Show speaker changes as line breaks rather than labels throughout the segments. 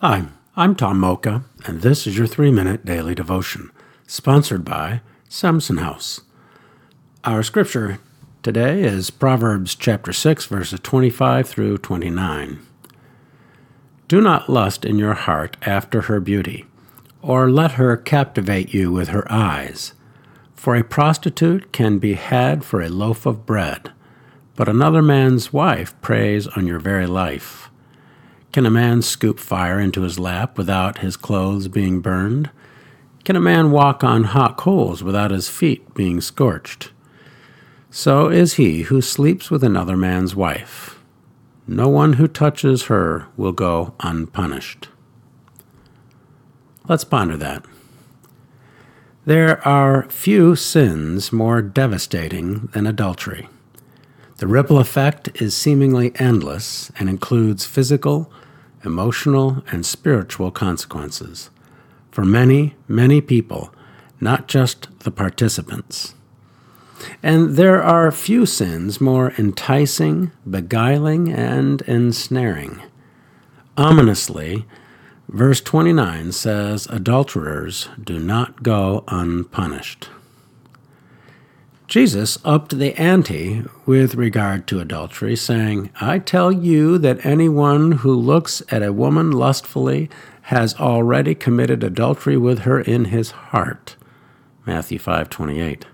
Hi, I'm Tom Mocha, and this is your three minute daily devotion, sponsored by Samson House. Our scripture today is Proverbs chapter 6, verses 25 through 29. Do not lust in your heart after her beauty, or let her captivate you with her eyes. For a prostitute can be had for a loaf of bread, but another man's wife preys on your very life. Can a man scoop fire into his lap without his clothes being burned? Can a man walk on hot coals without his feet being scorched? So is he who sleeps with another man's wife. No one who touches her will go unpunished. Let's ponder that. There are few sins more devastating than adultery. The ripple effect is seemingly endless and includes physical, emotional, and spiritual consequences for many, many people, not just the participants. And there are few sins more enticing, beguiling, and ensnaring. Ominously, verse 29 says, Adulterers do not go unpunished. Jesus upped the ante with regard to adultery, saying, I tell you that anyone who looks at a woman lustfully has already committed adultery with her in his heart. Matthew 5:28.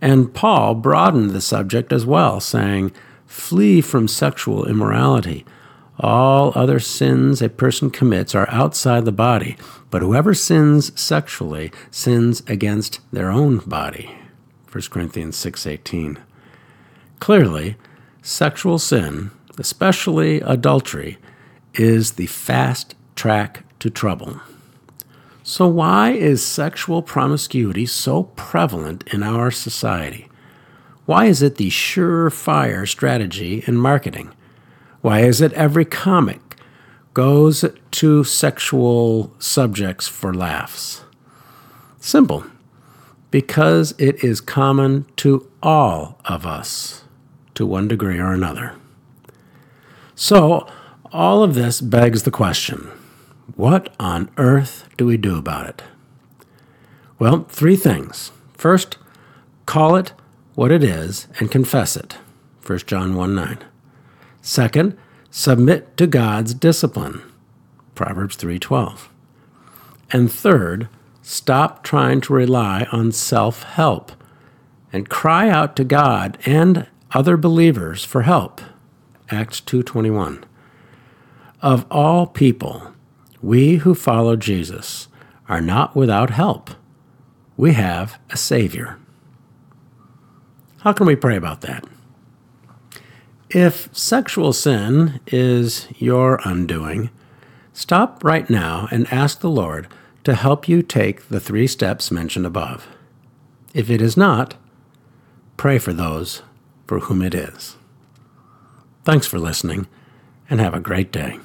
And Paul broadened the subject as well, saying, Flee from sexual immorality. All other sins a person commits are outside the body, but whoever sins sexually sins against their own body. 1 Corinthians 6:18. Clearly, sexual sin, especially adultery, is the fast track to trouble. So why is sexual promiscuity so prevalent in our society? Why is it the surefire strategy in marketing? Why is it every comic goes to sexual subjects for laughs? Simple because it is common to all of us to one degree or another. So, all of this begs the question what on earth do we do about it? Well, three things. First, call it what it is and confess it. 1 John 1 9. Second, submit to God's discipline. Proverbs 3:12. And third, Stop trying to rely on self help and cry out to God and other believers for help. Acts 2:21. Of all people, we who follow Jesus are not without help. We have a savior. How can we pray about that? If sexual sin is your undoing, stop right now and ask the Lord to help you take the three steps mentioned above. If it is not, pray for those for whom it is. Thanks for listening, and have a great day.